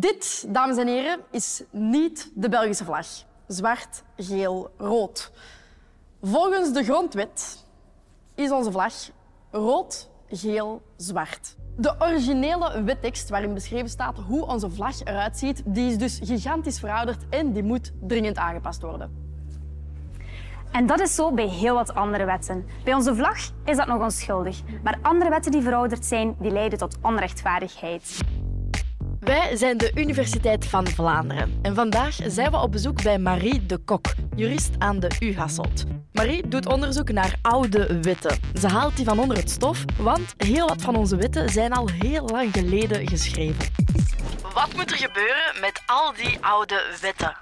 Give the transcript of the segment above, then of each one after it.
Dit, dames en heren, is niet de Belgische vlag. Zwart, geel, rood. Volgens de grondwet is onze vlag rood, geel, zwart. De originele wettekst waarin beschreven staat hoe onze vlag eruit ziet, die is dus gigantisch verouderd en die moet dringend aangepast worden. En dat is zo bij heel wat andere wetten. Bij onze vlag is dat nog onschuldig. Maar andere wetten die verouderd zijn, die leiden tot onrechtvaardigheid. Wij zijn de Universiteit van Vlaanderen en vandaag zijn we op bezoek bij Marie de Kok, jurist aan de U Hasselt. Marie doet onderzoek naar oude wetten. Ze haalt die van onder het stof, want heel wat van onze wetten zijn al heel lang geleden geschreven. Wat moet er gebeuren met al die oude wetten?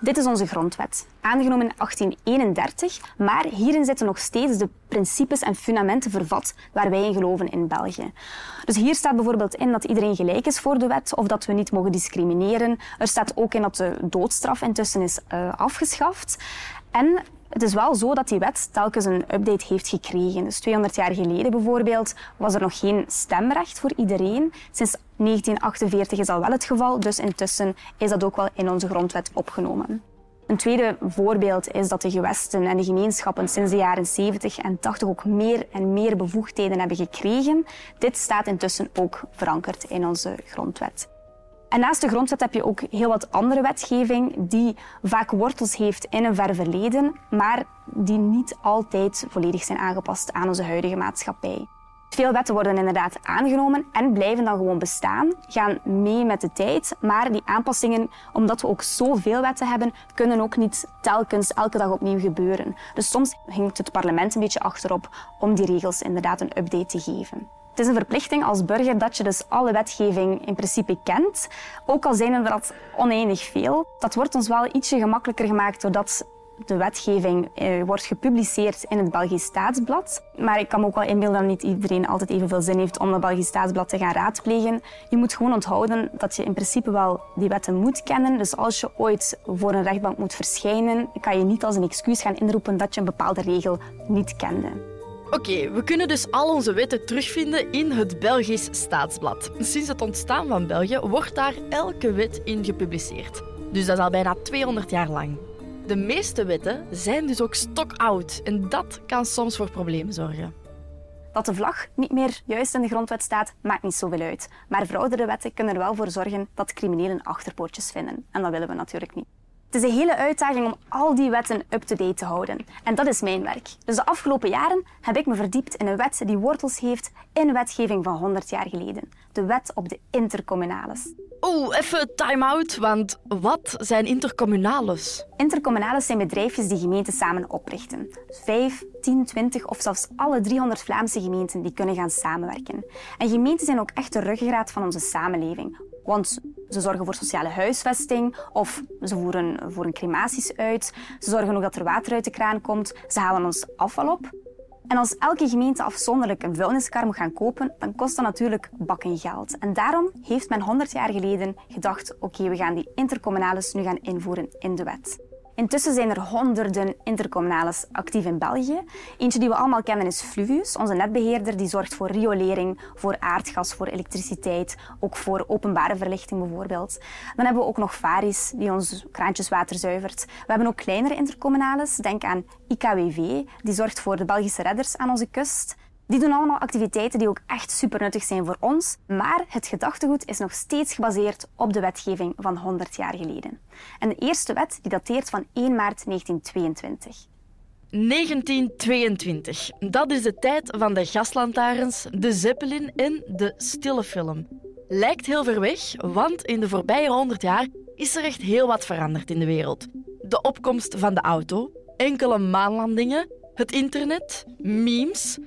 Dit is onze grondwet, aangenomen in 1831, maar hierin zitten nog steeds de principes en fundamenten vervat waar wij in geloven in België. Dus hier staat bijvoorbeeld in dat iedereen gelijk is voor de wet of dat we niet mogen discrimineren. Er staat ook in dat de doodstraf intussen is uh, afgeschaft. En het is wel zo dat die wet telkens een update heeft gekregen. Dus 200 jaar geleden bijvoorbeeld was er nog geen stemrecht voor iedereen. Sinds 1948 is dat wel het geval, dus intussen is dat ook wel in onze grondwet opgenomen. Een tweede voorbeeld is dat de gewesten en de gemeenschappen sinds de jaren 70 en 80 ook meer en meer bevoegdheden hebben gekregen. Dit staat intussen ook verankerd in onze grondwet. En naast de grondwet heb je ook heel wat andere wetgeving die vaak wortels heeft in een ver verleden, maar die niet altijd volledig zijn aangepast aan onze huidige maatschappij. Veel wetten worden inderdaad aangenomen en blijven dan gewoon bestaan, gaan mee met de tijd. Maar die aanpassingen, omdat we ook zoveel wetten hebben, kunnen ook niet telkens elke dag opnieuw gebeuren. Dus soms hinkt het parlement een beetje achterop om die regels inderdaad een update te geven. Het is een verplichting als burger dat je dus alle wetgeving in principe kent, ook al zijn er dat oneindig veel. Dat wordt ons wel ietsje gemakkelijker gemaakt doordat de wetgeving eh, wordt gepubliceerd in het Belgisch Staatsblad. Maar ik kan me ook wel inbeelden dat niet iedereen altijd evenveel zin heeft om het Belgisch Staatsblad te gaan raadplegen. Je moet gewoon onthouden dat je in principe wel die wetten moet kennen. Dus als je ooit voor een rechtbank moet verschijnen, kan je niet als een excuus gaan inroepen dat je een bepaalde regel niet kende. Oké, we kunnen dus al onze wetten terugvinden in het Belgisch Staatsblad. Sinds het ontstaan van België wordt daar elke wet in gepubliceerd. Dus dat is al bijna 200 jaar lang. De meeste wetten zijn dus ook stokoud en dat kan soms voor problemen zorgen. Dat de vlag niet meer juist in de grondwet staat, maakt niet zoveel uit. Maar verouderde wetten kunnen er wel voor zorgen dat criminelen achterpoortjes vinden. En dat willen we natuurlijk niet. Het is een hele uitdaging om al die wetten up-to-date te houden. En dat is mijn werk. Dus de afgelopen jaren heb ik me verdiept in een wet die wortels heeft in wetgeving van 100 jaar geleden. De wet op de intercommunales. Oeh, even time-out, want wat zijn intercommunales? Intercommunales zijn bedrijfjes die gemeenten samen oprichten. Vijf, tien, twintig of zelfs alle 300 Vlaamse gemeenten die kunnen gaan samenwerken. En gemeenten zijn ook echt de ruggengraat van onze samenleving. Want ze zorgen voor sociale huisvesting of ze voeren, voeren crematies uit. Ze zorgen ook dat er water uit de kraan komt. Ze halen ons afval op. En als elke gemeente afzonderlijk een vuilniskar moet gaan kopen, dan kost dat natuurlijk bakken geld. En daarom heeft men 100 jaar geleden gedacht, oké, we gaan die intercommunales nu gaan invoeren in de wet. Intussen zijn er honderden intercommunales actief in België. Eentje die we allemaal kennen is Fluvius, onze netbeheerder. Die zorgt voor riolering, voor aardgas, voor elektriciteit, ook voor openbare verlichting bijvoorbeeld. Dan hebben we ook nog Varis, die ons kraantjeswater zuivert. We hebben ook kleinere intercommunales. Denk aan IKWV, die zorgt voor de Belgische redders aan onze kust. Die doen allemaal activiteiten die ook echt super nuttig zijn voor ons, maar het gedachtegoed is nog steeds gebaseerd op de wetgeving van 100 jaar geleden. En de eerste wet die dateert van 1 maart 1922. 1922. Dat is de tijd van de gaslantaarns, de Zeppelin en de stille film. Lijkt heel ver weg, want in de voorbije 100 jaar is er echt heel wat veranderd in de wereld. De opkomst van de auto, enkele maanlandingen, het internet, memes,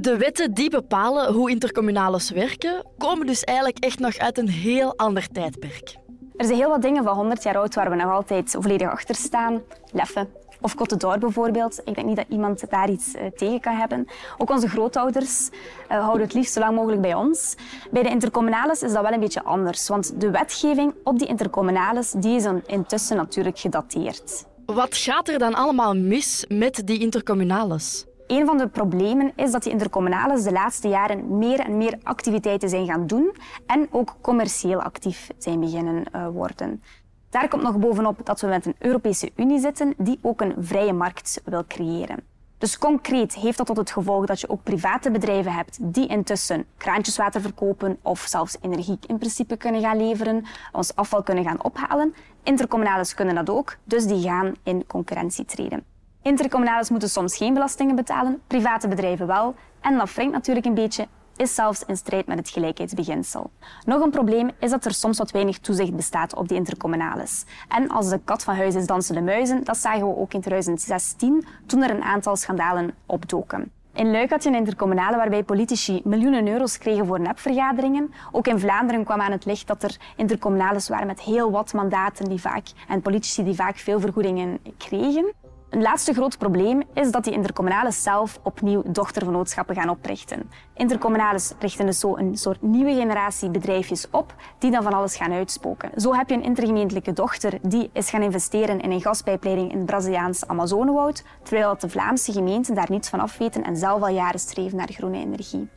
de wetten die bepalen hoe intercommunales werken, komen dus eigenlijk echt nog uit een heel ander tijdperk. Er zijn heel wat dingen van 100 jaar oud waar we nog altijd volledig achter staan. Leffen of Côte d'Or bijvoorbeeld. Ik denk niet dat iemand daar iets eh, tegen kan hebben. Ook onze grootouders uh, houden het liefst zo lang mogelijk bij ons. Bij de intercommunales is dat wel een beetje anders, want de wetgeving op die intercommunales die is intussen natuurlijk gedateerd. Wat gaat er dan allemaal mis met die intercommunales? Een van de problemen is dat die intercommunales de laatste jaren meer en meer activiteiten zijn gaan doen en ook commercieel actief zijn beginnen uh, worden. Daar komt nog bovenop dat we met een Europese Unie zitten die ook een vrije markt wil creëren. Dus concreet heeft dat tot het gevolg dat je ook private bedrijven hebt die intussen kraantjeswater verkopen of zelfs energie in principe kunnen gaan leveren, ons afval kunnen gaan ophalen. Intercommunales kunnen dat ook, dus die gaan in concurrentie treden. Intercommunales moeten soms geen belastingen betalen, private bedrijven wel. En dat wringt natuurlijk een beetje is zelfs in strijd met het gelijkheidsbeginsel. Nog een probleem is dat er soms wat weinig toezicht bestaat op die intercommunales. En als de kat van huis is, dansen de muizen. Dat zagen we ook in 2016, toen er een aantal schandalen opdoken. In Luik had je een intercommunale waarbij politici miljoenen euro's kregen voor nepvergaderingen. Ook in Vlaanderen kwam aan het licht dat er intercommunales waren met heel wat mandaten die vaak, en politici die vaak veel vergoedingen kregen. Een laatste groot probleem is dat die intercommunales zelf opnieuw dochtervernootschappen gaan oprichten. Intercommunales richten dus zo een soort nieuwe generatie bedrijfjes op die dan van alles gaan uitspoken. Zo heb je een intergemeentelijke dochter die is gaan investeren in een gaspijpleiding in het Braziliaanse Amazonewoud, terwijl de Vlaamse gemeenten daar niets van afweten en zelf al jaren streven naar groene energie.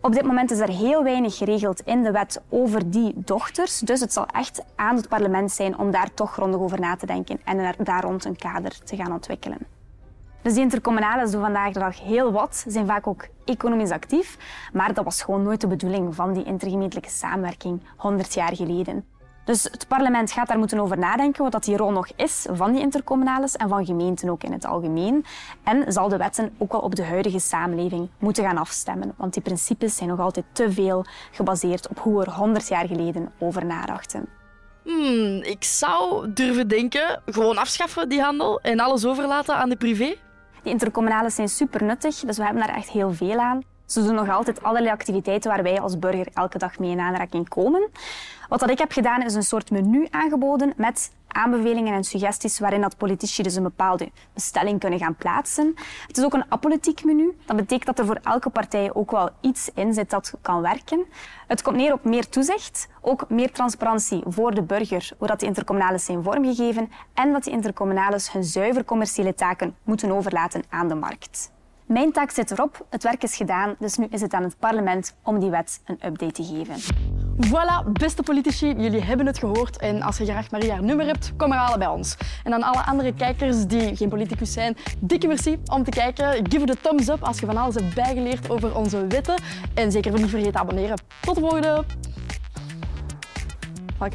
Op dit moment is er heel weinig geregeld in de wet over die dochters. Dus het zal echt aan het parlement zijn om daar toch grondig over na te denken en daar rond een kader te gaan ontwikkelen. Dus die intercommunales doen vandaag de dag heel wat, zijn vaak ook economisch actief, maar dat was gewoon nooit de bedoeling van die intergemeentelijke samenwerking 100 jaar geleden. Dus het parlement gaat daar moeten over nadenken wat dat die rol nog is van die intercommunales en van gemeenten ook in het algemeen. En zal de wetten ook wel op de huidige samenleving moeten gaan afstemmen. Want die principes zijn nog altijd te veel gebaseerd op hoe er 100 jaar geleden over nadachten. Hmm, ik zou durven denken, gewoon afschaffen die handel en alles overlaten aan de privé. Die intercommunales zijn super nuttig, dus we hebben daar echt heel veel aan. Ze doen nog altijd allerlei activiteiten waar wij als burger elke dag mee in aanraking komen. Wat dat ik heb gedaan is een soort menu aangeboden met aanbevelingen en suggesties waarin dat politici dus een bepaalde bestelling kunnen gaan plaatsen. Het is ook een apolitiek menu. Dat betekent dat er voor elke partij ook wel iets in zit dat kan werken. Het komt neer op meer toezicht, ook meer transparantie voor de burger, hoe dat de intercommunales zijn vormgegeven en dat de intercommunales hun zuiver commerciële taken moeten overlaten aan de markt. Mijn taak zit erop, het werk is gedaan, dus nu is het aan het parlement om die wet een update te geven. Voilà, beste politici, jullie hebben het gehoord. En als je graag Maria nummer hebt, kom maar halen bij ons. En aan alle andere kijkers die geen politicus zijn, dikke merci om te kijken. Give it a thumbs up als je van alles hebt bijgeleerd over onze wetten. En zeker niet vergeten te abonneren. Tot de volgende. Mag?